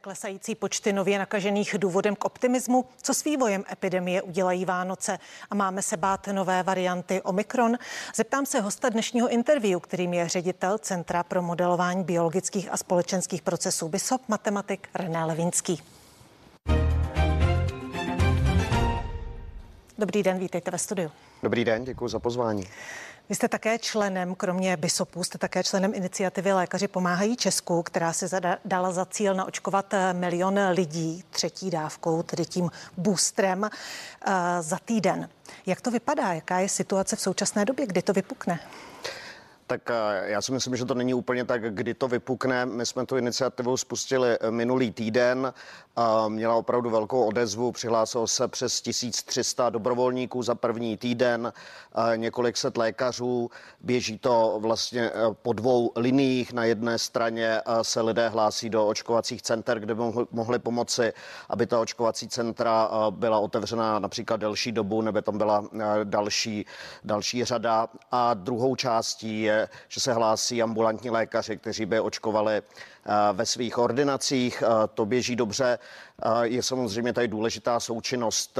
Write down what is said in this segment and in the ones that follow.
Klesající počty nově nakažených důvodem k optimismu, co s vývojem epidemie udělají Vánoce a máme se bát nové varianty Omikron? Zeptám se hosta dnešního interview, kterým je ředitel Centra pro modelování biologických a společenských procesů BISOP, matematik René Levinský. Dobrý den, vítejte ve studiu. Dobrý den, děkuji za pozvání. Vy jste také členem, kromě BISOPu, jste také členem iniciativy Lékaři pomáhají Česku, která si dala za cíl naočkovat eh, milion lidí třetí dávkou, tedy tím boostrem uh, za týden. Jak to vypadá? Jaká je situace v současné době, kdy to vypukne? Tak eh, já si myslím, že to není úplně tak, kdy to vypukne. My jsme tu iniciativu spustili eh, minulý týden. Měla opravdu velkou odezvu. Přihlásilo se přes 1300 dobrovolníků za první týden, několik set lékařů. Běží to vlastně eh, po dvou liniích. Na jedné straně se lidé hlásí do očkovacích center, kde by mohli pomoci, aby ta očkovací centra byla otevřena například delší dobu, nebo tam byla další, další řada. A druhou částí je že se hlásí ambulantní lékaři, kteří by očkovali eh, ve svých ordinacích. Eh, to běží dobře. Eh, je samozřejmě tady důležitá součinnost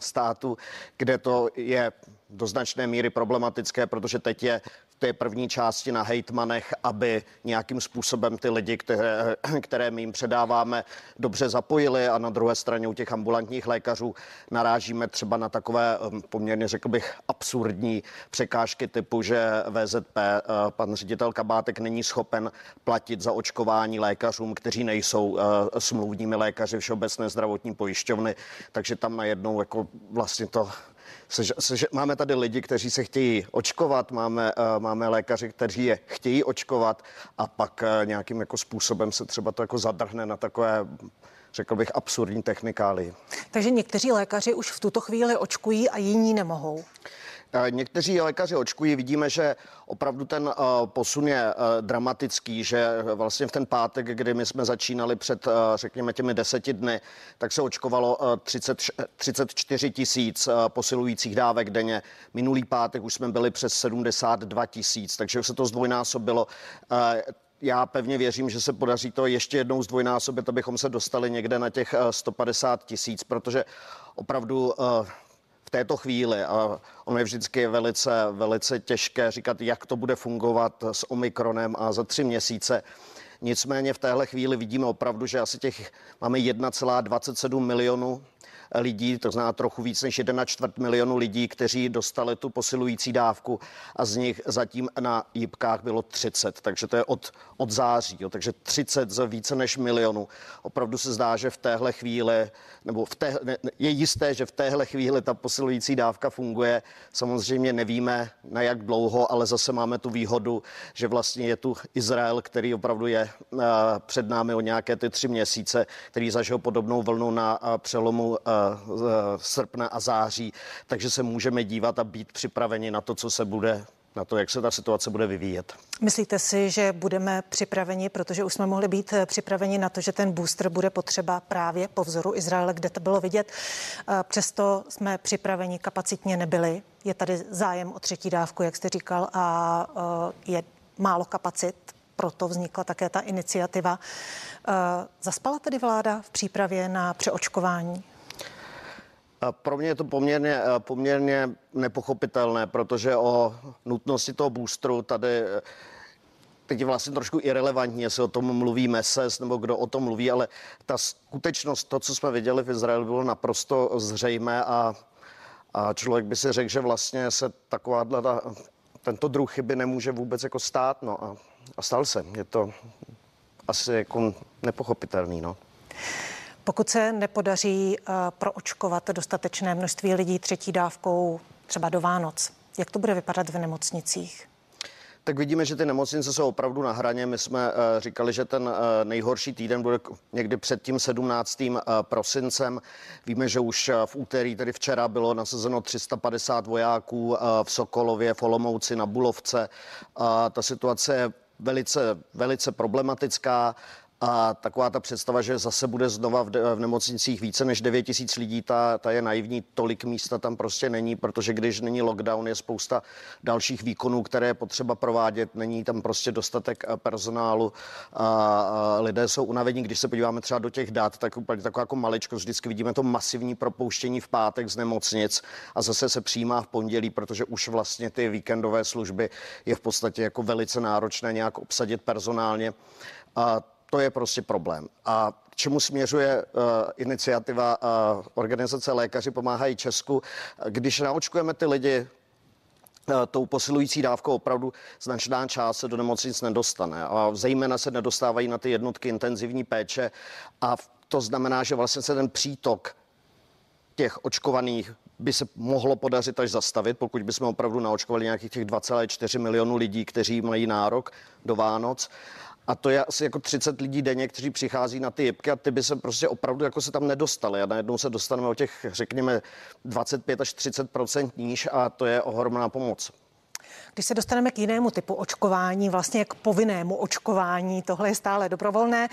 státu, kde to je do značné míry problematické, protože teď je té první části na hejtmanech, aby nějakým způsobem ty lidi, které, které my jim předáváme, dobře zapojili a na druhé straně u těch ambulantních lékařů narážíme třeba na takové um, poměrně, řekl bych, absurdní překážky typu, že VZP, uh, pan ředitel Kabátek není schopen platit za očkování lékařům, kteří nejsou uh, smluvními lékaři Všeobecné zdravotní pojišťovny, takže tam najednou jako vlastně to se, se, máme tady lidi, kteří se chtějí očkovat, máme, uh, máme lékaři, kteří je chtějí očkovat a pak uh, nějakým jako způsobem se třeba to jako zadrhne na takové řekl bych, absurdní technikály. Takže někteří lékaři už v tuto chvíli očkují a jiní nemohou. Někteří lékaři očkují, vidíme, že opravdu ten eh, posun je eh, dramatický, že vlastně v ten pátek, kdy my jsme začínali před, eh, řekněme, těmi deseti dny, tak se očkovalo 30, 34 tisíc posilujících dávek denně. Minulý pátek už jsme byli přes 72 tisíc, takže se to zdvojnásobilo já pevně věřím, že se podaří to ještě jednou zdvojnásobit, abychom se dostali někde na těch 150 tisíc, protože opravdu této chvíli, a ono je vždycky velice, velice těžké říkat, jak to bude fungovat s Omikronem a za tři měsíce. Nicméně v téhle chvíli vidíme opravdu, že asi těch máme 1,27 milionů lidí, to znamená trochu víc než 1 čtvrt milionu lidí, kteří dostali tu posilující dávku a z nich zatím na jípkách bylo 30, takže to je od, od září, jo, takže 30 za více než milionu. Opravdu se zdá, že v téhle chvíli, nebo v té, je jisté, že v téhle chvíli ta posilující dávka funguje. Samozřejmě nevíme na jak dlouho, ale zase máme tu výhodu, že vlastně je tu Izrael, který opravdu je uh, před námi o nějaké ty tři měsíce, který zažil podobnou vlnu na uh, přelomu uh, srpna a září, takže se můžeme dívat a být připraveni na to, co se bude na to, jak se ta situace bude vyvíjet. Myslíte si, že budeme připraveni, protože už jsme mohli být připraveni na to, že ten booster bude potřeba právě po vzoru Izraele, kde to bylo vidět. Přesto jsme připraveni, kapacitně nebyli. Je tady zájem o třetí dávku, jak jste říkal, a je málo kapacit. Proto vznikla také ta iniciativa. Zaspala tedy vláda v přípravě na přeočkování? Pro mě je to poměrně, eh, poměrně nepochopitelné, protože o nutnosti toho boostru tady eh, teď je vlastně trošku irrelevantní, jestli o tom mluví MESES nebo kdo o tom mluví, ale ta skutečnost, to, co jsme viděli v Izraeli, bylo naprosto zřejmé a, a člověk by si řekl, že vlastně se taková tento druh chyby nemůže vůbec jako stát, no a, a stal se. Je to asi jako nepochopitelný, no. Pokud se nepodaří uh, proočkovat dostatečné množství lidí třetí dávkou třeba do Vánoc, jak to bude vypadat v nemocnicích? Tak vidíme, že ty nemocnice jsou opravdu na hraně. My jsme uh, říkali, že ten uh, nejhorší týden bude někdy před tím 17. Uh, prosincem. Víme, že už v úterý, tedy včera, bylo nasazeno 350 vojáků v Sokolově, v Olomouci, na Bulovce. Ta situace je velice, velice problematická A taková ta představa, že zase bude znova v, de, v nemocnicích více než 9 tisíc lidí, ta, ta je naivní, tolik místa tam prostě není, protože když není lockdown, je spousta dalších výkonů, které je potřeba provádět, není tam prostě dostatek eh, personálu, a, a lidé jsou unavení, když se podíváme třeba do těch dat, tak úplně taková jako maličko, vždycky vidíme to masivní propouštění v pátek z nemocnic a zase se přijímá v pondělí, protože už vlastně ty víkendové služby je v podstatě jako velice náročné nějak obsadit personálně. A to je prostě problém. A k čemu směřuje uh, iniciativa uh, organizace Lékaři pomáhají Česku? Když naočkujeme ty lidi, uh, tou posilující dávkou opravdu značná část se do nemocnic nedostane. A zejména se nedostávají na ty jednotky intenzivní péče. A to znamená, že vlastně se ten přítok těch očkovaných by se mohlo podařit až zastavit, pokud bychom opravdu naočkovali nějakých těch 2,4 milionů lidí, kteří mají nárok do Vánoc. A to je asi jako 30 lidí denně, kteří přichází na ty jibky a ty by se prostě opravdu jako se tam nedostali. A najednou se dostaneme o těch, řekněme, 25 až 30% níž a to je ohromná pomoc. Když se dostaneme k jinému typu očkování, vlastně k povinnému očkování, tohle je stále dobrovolné.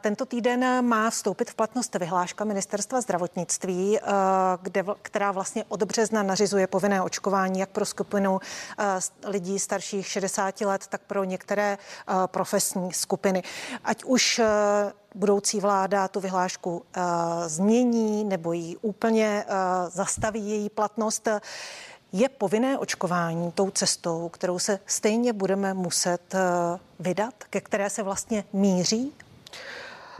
Tento týden má vstoupit v platnost vyhláška ministerstva zdravotnictví, kde, která vlastně od března nařizuje povinné očkování jak pro skupinu lidí starších 60 let, tak pro některé profesní skupiny. Ať už budoucí vláda tu vyhlášku změní nebo ji úplně zastaví její platnost. Je povinné očkování tou cestou, kterou se stejně budeme muset eh, vydat, ke které se vlastně míří?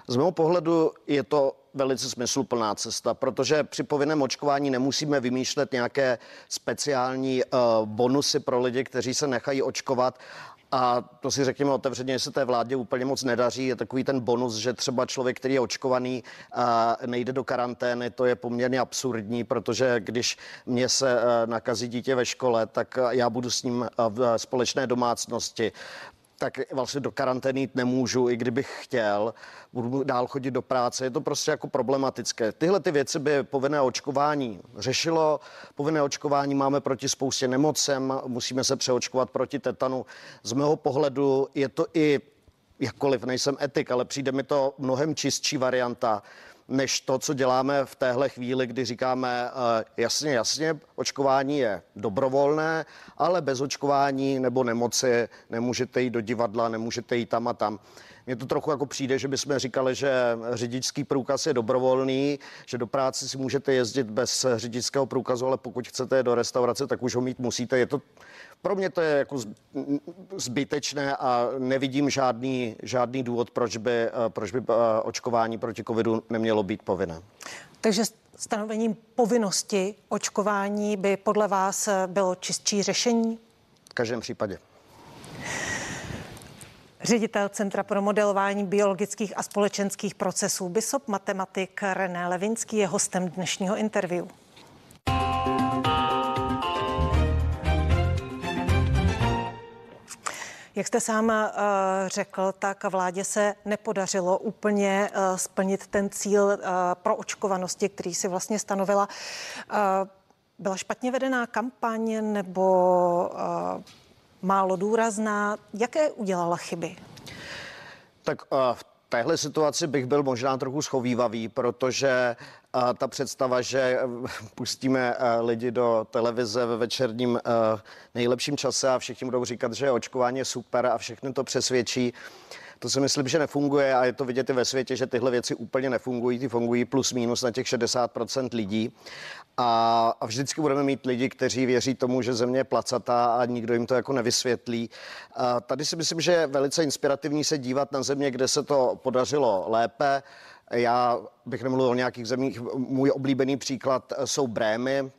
Z mého pohledu je to velice smysluplná cesta, protože při povinném očkování nemusíme vymýšlet nějaké speciální uh, bonusy pro lidi, kteří se nechají očkovat a to si řekněme otevřeně, že se té vládě úplně moc nedaří. Je takový ten bonus, že třeba člověk, který je očkovaný, a nejde do karantény, to je poměrně absurdní, protože když mě se nakazí dítě ve škole, tak já budu s ním v společné domácnosti tak vlastně do karantény jít nemůžu, i kdybych chtěl, budu dál chodit do práce, je to prostě jako problematické. Tyhle ty věci by povinné očkování řešilo. Povinné očkování máme proti spoustě nemocem, musíme se přeočkovat proti tetanu. Z mého pohledu je to i jakkoliv nejsem etik, ale přijde mi to mnohem čistší varianta, než to, co děláme v téhle chvíli, kdy říkáme uh, jasně, jasně, očkování je dobrovolné, ale bez očkování nebo nemoci nemůžete jít do divadla, nemůžete jít tam a tam. Mně to trochu jako přijde, že bychom říkali, že řidičský průkaz je dobrovolný, že do práce si můžete jezdit bez řidičského průkazu, ale pokud chcete do restaurace, tak už ho mít musíte. Je to pro mě to je jako zbytečné a nevidím žádný, žádný důvod, proč by, proč by eh, očkování proti covidu nemělo být povinné. Takže stanovením povinnosti očkování by podle vás eh, bylo čistší řešení? V každém případě. Ředitel Centra pro modelování biologických a společenských procesů BISOP matematik René Levinský je hostem dnešního interview. Jak jste sám uh, řekl, tak vládě se nepodařilo úplně uh, splnit ten cíl uh, pro očkovanosti, který si vlastně stanovila. Byla špatně vedená kampaň nebo málo důrazná? Jaké udělala chyby? Tak v téhle situaci bych byl možná trochu schovývavý, protože a ta představa, že eh, pustíme eh, lidi do televize ve večerním eh, nejlepším čase a všichni budou říkat, že očkování je super a všechny to přesvědčí, to si myslím, že nefunguje a je to vidět i ve světě, že tyhle věci úplně nefungují. Ty fungují plus minus na těch 60% lidí. A, a vždycky budeme mít lidi, kteří věří tomu, že země je placatá a nikdo jim to jako nevysvětlí. A tady si myslím, že je velice inspirativní se dívat na země, kde se to podařilo lépe. Já bych nemluvil o nějakých zemích. Můj oblíbený příklad jsou Brémy,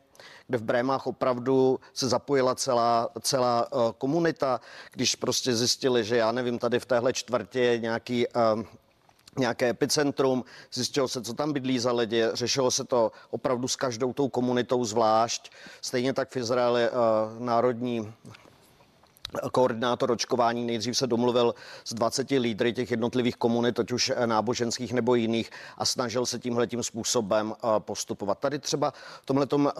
kde v Brémách opravdu se zapojila celá, celá uh, komunita, když prostě zjistili, že já nevím, tady v téhle čtvrtě je nějaký uh, nějaké epicentrum, zjistilo se, co tam bydlí za lidi, řešilo se to opravdu s každou tou komunitou zvlášť. Stejně tak v Izraeli uh, národní koordinátor očkování nejdřív se domluvil s 20 lídry těch jednotlivých komunit, ať už náboženských nebo jiných, a snažil se tímhle tím způsobem eh, postupovat. Tady třeba tomhle eh,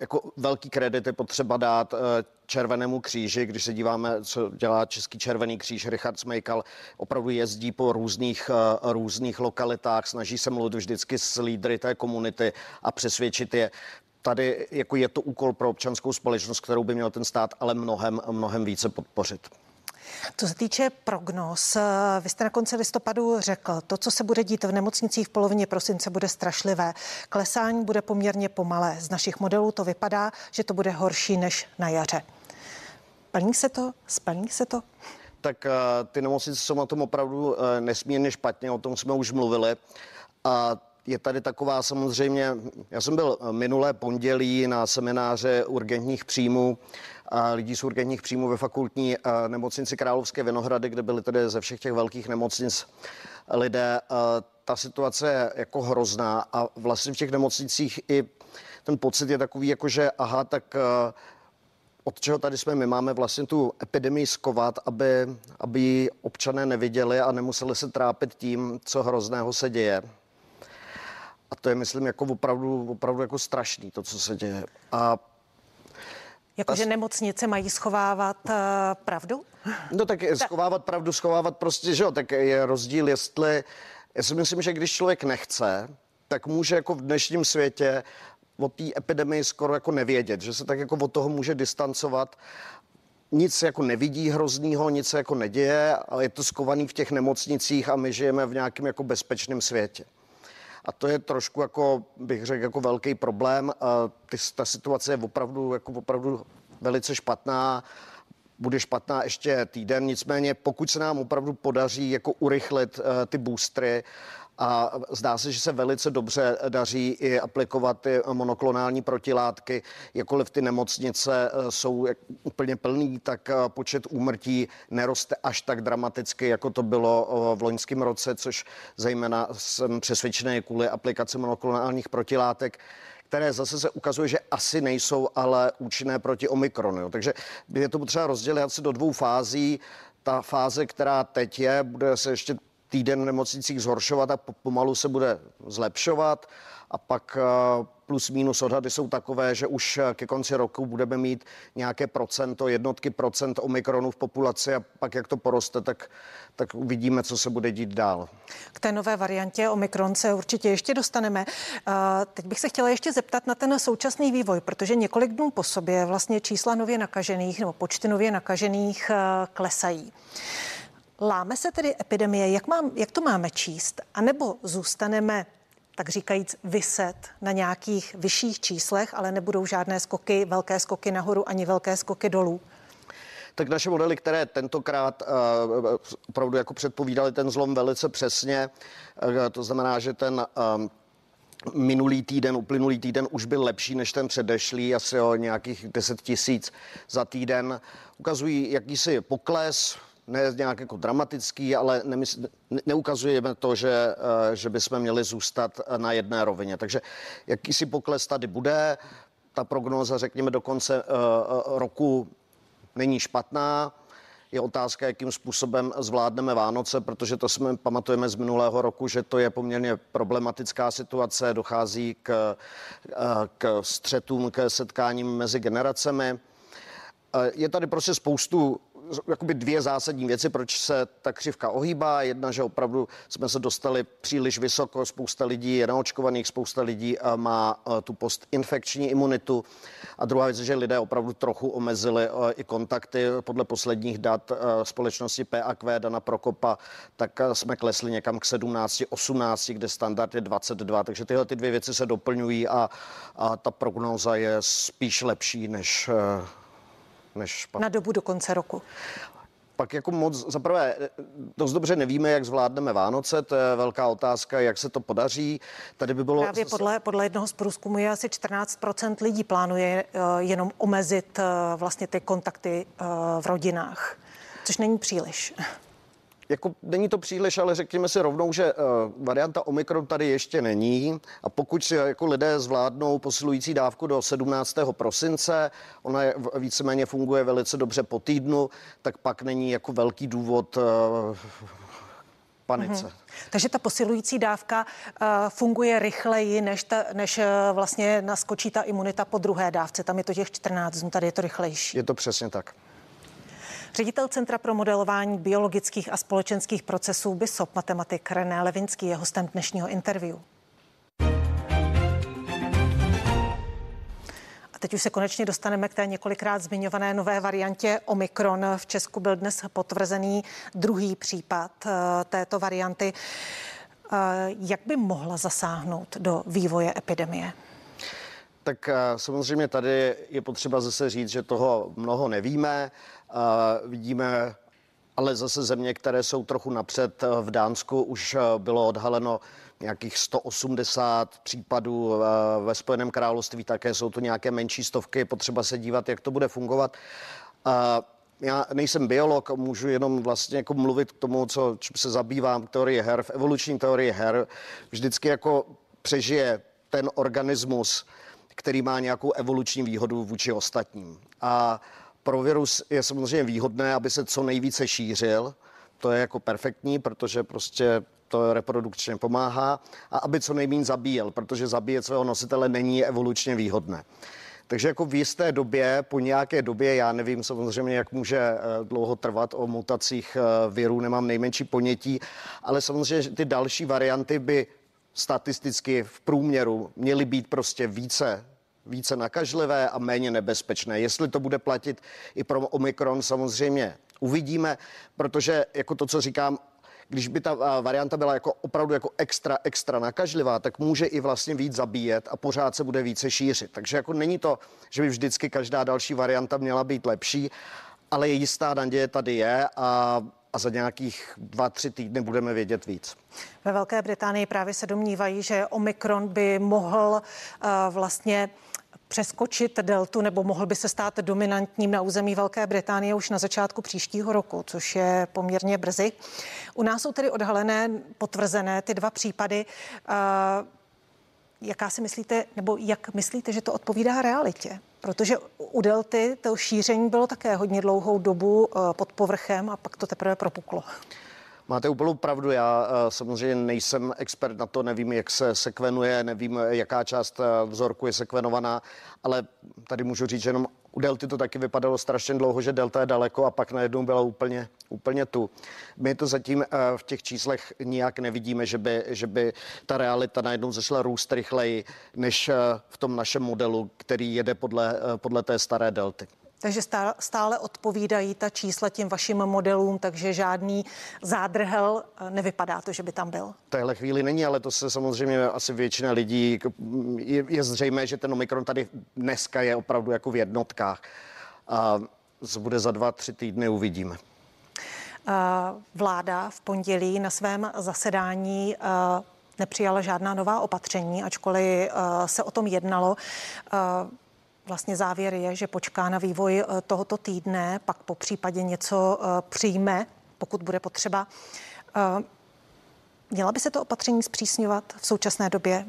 jako velký kredit je potřeba dát eh, Červenému kříži, když se díváme, co dělá Český červený kříž, Richard Smejkal opravdu jezdí po různých, různých lokalitách, snaží se mluvit vždycky s lídry té komunity a přesvědčit je tady jako je to úkol pro občanskou společnost, kterou by měl ten stát ale mnohem, mnohem více podpořit. Co se týče prognóz, eh, vy jste na konci listopadu řekl, to, co se bude dít v nemocnicích v polovině prosince, bude strašlivé. Klesání bude poměrně pomalé. Z našich modelů to vypadá, že to bude horší než na jaře. Plní se to? Splní se to? Tak uh, ty nemocnice jsou na tom opravdu uh, nesmírně špatně, o tom jsme už mluvili. A je tady taková samozřejmě, já jsem byl minulé pondělí na semináře urgentních příjmů a lidí z urgentních příjmů ve fakultní nemocnici Královské Vinohrady, kde byly tedy ze všech těch velkých nemocnic lidé. Ta situace je jako hrozná a vlastně v těch nemocnicích i ten pocit je takový, jako že aha, tak od čeho tady jsme, my máme vlastně tu epidemii skovat, aby, aby občané neviděli a nemuseli se trápit tím, co hrozného se děje. To je, myslím, jako opravdu, opravdu jako strašný, to, co se děje. A Jakože nemocnice mají schovávat uh, pravdu? No tak schovávat pravdu, schovávat prostě, že jo, tak je rozdíl, jestli, já si myslím, že když člověk nechce, tak může jako v dnešním světě o té epidemii skoro jako nevědět, že se tak jako od toho může distancovat nic jako nevidí hroznýho, nic se jako neděje, ale je to skovaný v těch nemocnicích a my žijeme v nějakém jako bezpečném světě. A to je trošku jako, bych řekl, jako velký problém. Ty, ta situace je opravdu, jako opravdu velice špatná bude špatná ještě týden, nicméně pokud se nám opravdu podaří jako urychlit uh, ty boostry a zdá se, že se velice dobře daří i aplikovat ty monoklonální protilátky. Jakkoliv ty nemocnice eh, jsou úplně plný, tak eh, počet úmrtí neroste až tak dramaticky, jako to bylo eh, v loňském roce, což zejména jsem přesvědčený kvůli aplikaci monoklonálních protilátek které zase se ukazuje, že asi nejsou ale účinné proti Omikronu. Takže je to potřeba rozdělit asi do dvou fází. Ta fáze, která teď je, bude se ještě týden v nemocnicích zhoršovat a pomalu se bude zlepšovat a pak eh, plus minus odhady jsou takové, že už eh, ke konci roku budeme mít nějaké procento, jednotky procent omikronu v populaci a pak jak to poroste, tak, tak uvidíme, co se bude dít dál. K té nové variantě omikron se určitě ještě dostaneme. Eh, teď bych se chtěla ještě zeptat na ten současný vývoj, protože několik dnů po sobě vlastně čísla nově nakažených nebo počty nově nakažených klesají. Láme se tedy epidemie, jak, mám, jak to máme číst? A nebo zůstaneme tak říkajíc, vyset na nějakých vyšších číslech, ale nebudou žádné skoky, velké skoky nahoru ani velké skoky dolů? Tak naše modely, které tentokrát uh, opravdu jako předpovídali ten zlom velice přesně, uh, to znamená, že ten uh, minulý týden, uplynulý týden už byl lepší než ten předešlý, asi o nějakých 10 tisíc za týden. Ukazují jakýsi pokles, ne nějak jako dramatický, ale nemysl, neukazujeme to, že, eh, že bychom měli zůstat na jedné rovině. Takže jakýsi pokles tady bude. Ta prognóza, řekněme, do konce uh, roku není špatná. Je otázka, jakým způsobem zvládneme Vánoce, protože to jsme pamatujeme z minulého roku, že to je poměrně problematická situace, dochází k, k střetům, k setkáním mezi generacemi. Je tady prostě spoustu jakoby dvě zásadní věci, proč se ta křivka ohýbá. Jedna, že opravdu jsme se dostali příliš vysoko, spousta lidí je naočkovaných, spousta lidí eh, má eh, tu postinfekční imunitu. A druhá věc, že lidé opravdu trochu omezili eh, i kontakty. Podle posledních dat společnosti PAQ Dana Prokopa, tak jsme klesli někam k 17, 18, kde standard je 22. Takže tyhle ty dvě věci se doplňují a, a ta prognóza je spíš lepší než než pak. Na dobu do konce roku pak jako moc, zaprvé dost dobře nevíme, jak zvládneme Vánoce, to je velká otázka, jak se to podaří. Tady by bylo... Právě podle, podle jednoho z průzkumu je asi 14% lidí plánuje uh, jenom omezit uh, vlastně ty kontakty uh, v rodinách, což není příliš. Jako není to příliš, ale řekněme si rovnou, že uh, varianta Omikron tady ještě není a pokud si jako lidé zvládnou posilující dávku do 17. prosince, ona je, víceméně funguje velice dobře po týdnu, tak pak není jako velký důvod uh, panice. Mm-hmm. Takže ta posilující dávka uh, funguje rychleji, než, ta, než uh, vlastně naskočí ta imunita po druhé dávce. Tam je to těch 14 dnů, tady je to rychlejší. Je to přesně tak. Ředitel Centra pro modelování biologických a společenských procesů BISOP, matematik René Levinský, je hostem dnešního interview. A teď už se konečně dostaneme k té několikrát zmiňované nové variantě Omikron. V Česku byl dnes potvrzený druhý případ eh, této varianty. Eh, jak by mohla zasáhnout do vývoje epidemie? Tak eh, samozřejmě tady je potřeba zase říct, že toho mnoho nevíme. Vidíme ale zase země, které jsou trochu napřed. V Dánsku už bylo odhaleno nějakých 180 případů ve Spojeném království, také jsou to nějaké menší stovky, potřeba se dívat, jak to bude fungovat. Já nejsem biolog, můžu jenom vlastně jako mluvit k tomu, co čím se zabývám, teorie her. V evoluční teorii her vždycky jako přežije ten organismus, který má nějakou evoluční výhodu vůči ostatním. A pro virus je samozřejmě výhodné, aby se co nejvíce šířil. To je jako perfektní, protože prostě to reprodukčně pomáhá a aby co nejméně zabíjel, protože zabíjet svého nositele není evolučně výhodné. Takže jako v jisté době, po nějaké době, já nevím samozřejmě, jak může eh, dlouho trvat o mutacích eh, virů, nemám nejmenší ponětí, ale samozřejmě ty další varianty by statisticky v průměru měly být prostě více více nakažlivé a méně nebezpečné. Jestli to bude platit i pro Omikron, samozřejmě uvidíme, protože jako to, co říkám, když by ta varianta byla jako opravdu jako extra, extra nakažlivá, tak může i vlastně víc zabíjet a pořád se bude více šířit. Takže jako není to, že by vždycky každá další varianta měla být lepší, ale jistá naděje tady je a a za nějakých dva, tři týdny budeme vědět víc. Ve Velké Británii právě se domnívají, že Omikron by mohl uh, vlastně přeskočit deltu nebo mohl by se stát dominantním na území Velké Británie už na začátku příštího roku, což je poměrně brzy. U nás jsou tedy odhalené, potvrzené ty dva případy. Jaká si myslíte, nebo jak myslíte, že to odpovídá realitě? Protože u delty to šíření bylo také hodně dlouhou dobu pod povrchem a pak to teprve propuklo. Máte úplnou pravdu, já eh, samozřejmě nejsem expert na to, nevím, jak se sekvenuje, nevím, jaká část eh, vzorku je sekvenovaná, ale tady můžu říct, že jenom u delty to taky vypadalo strašně dlouho, že delta je daleko a pak najednou byla úplně, úplně tu. My to zatím eh, v těch číslech nijak nevidíme, že by, že by ta realita najednou zašla růst rychleji než v tom našem modelu, který jede podle, podle té staré delty. Takže stále odpovídají ta čísla těm vašim modelům, takže žádný zádrhel eh, nevypadá to, že by tam byl. V téhle chvíli není, ale to se samozřejmě asi většina lidí, jako, je, je zřejmé, že ten Omikron tady dneska je opravdu jako v jednotkách. A bude za dva, tři týdny uvidíme. Eh, vláda v pondělí na svém zasedání eh, nepřijala žádná nová opatření, ačkoliv se o tom jednalo. Vlastně závěr je, že počká na vývoj eh, tohoto týdne, pak po případě něco eh, přijme, pokud bude potřeba. Eh, měla by se to opatření zpřísňovat v současné době?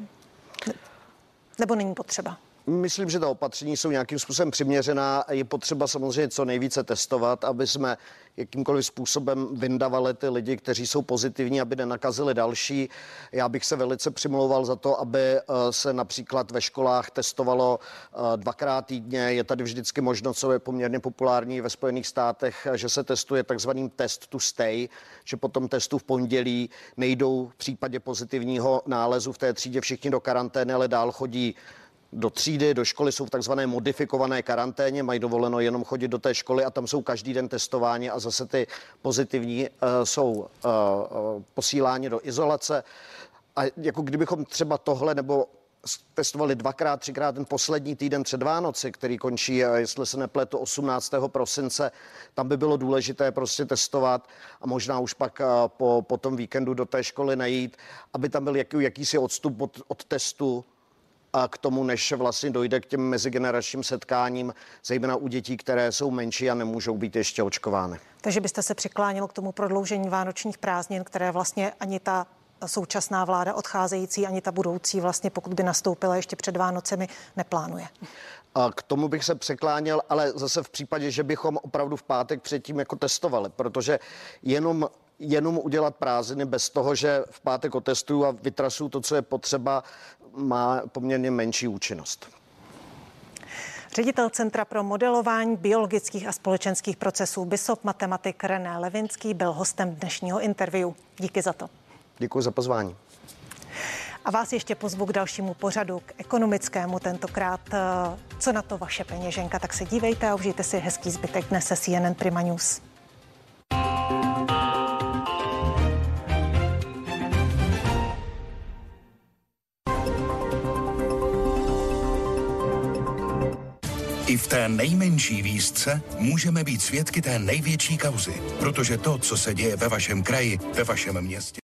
Nebo není potřeba? Myslím, že ta opatření jsou nějakým způsobem přiměřená. Je potřeba samozřejmě co nejvíce testovat, aby jsme jakýmkoliv způsobem vyndavali ty lidi, kteří jsou pozitivní, aby nenakazili další. Já bych se velice přimlouval za to, aby eh, se například ve školách testovalo eh, dvakrát týdně. Je tady vždycky možnost, co je poměrně populární ve Spojených státech, že se testuje takzvaným test to stay, že po tom testu v pondělí nejdou v případě pozitivního nálezu v té třídě všichni do karantény, ale dál chodí do třídy, do školy, jsou v takzvané modifikované karanténě, mají dovoleno jenom chodit do té školy a tam jsou každý den testováni a zase ty pozitivní uh, jsou uh, uh, posíláni do izolace. A jako kdybychom třeba tohle nebo testovali dvakrát, třikrát ten poslední týden před Vánoci, který končí, jestli se nepletu, 18. prosince, tam by bylo důležité prostě testovat a možná už pak po, po tom víkendu do té školy najít, aby tam byl jaký, jakýsi odstup od, od testu a k tomu, než vlastně dojde k těm mezigeneračním setkáním, zejména u dětí, které jsou menší a nemůžou být ještě očkovány. Takže byste se přiklánil k tomu prodloužení vánočních prázdnin, které vlastně ani ta současná vláda odcházející, ani ta budoucí vlastně, pokud by nastoupila ještě před Vánocemi, neplánuje. A k tomu bych se překláněl, ale zase v případě, že bychom opravdu v pátek předtím jako testovali, protože jenom jenom udělat prázdniny bez toho, že v pátek otestuju a vytrasu to, co je potřeba, má poměrně menší účinnost. Ředitel Centra pro modelování biologických a společenských procesů BISOP matematik René Levinský byl hostem dnešního interview. Díky za to. Děkuji za pozvání. A vás ještě pozvu k dalšímu pořadu, k ekonomickému tentokrát. Eh, co na to vaše peněženka, tak se dívejte a užijte si hezký zbytek dnes se CNN Prima News. V té nejmenší výzce můžeme být svědky té největší kauzy, protože to, co se děje ve vašem kraji, ve vašem městě,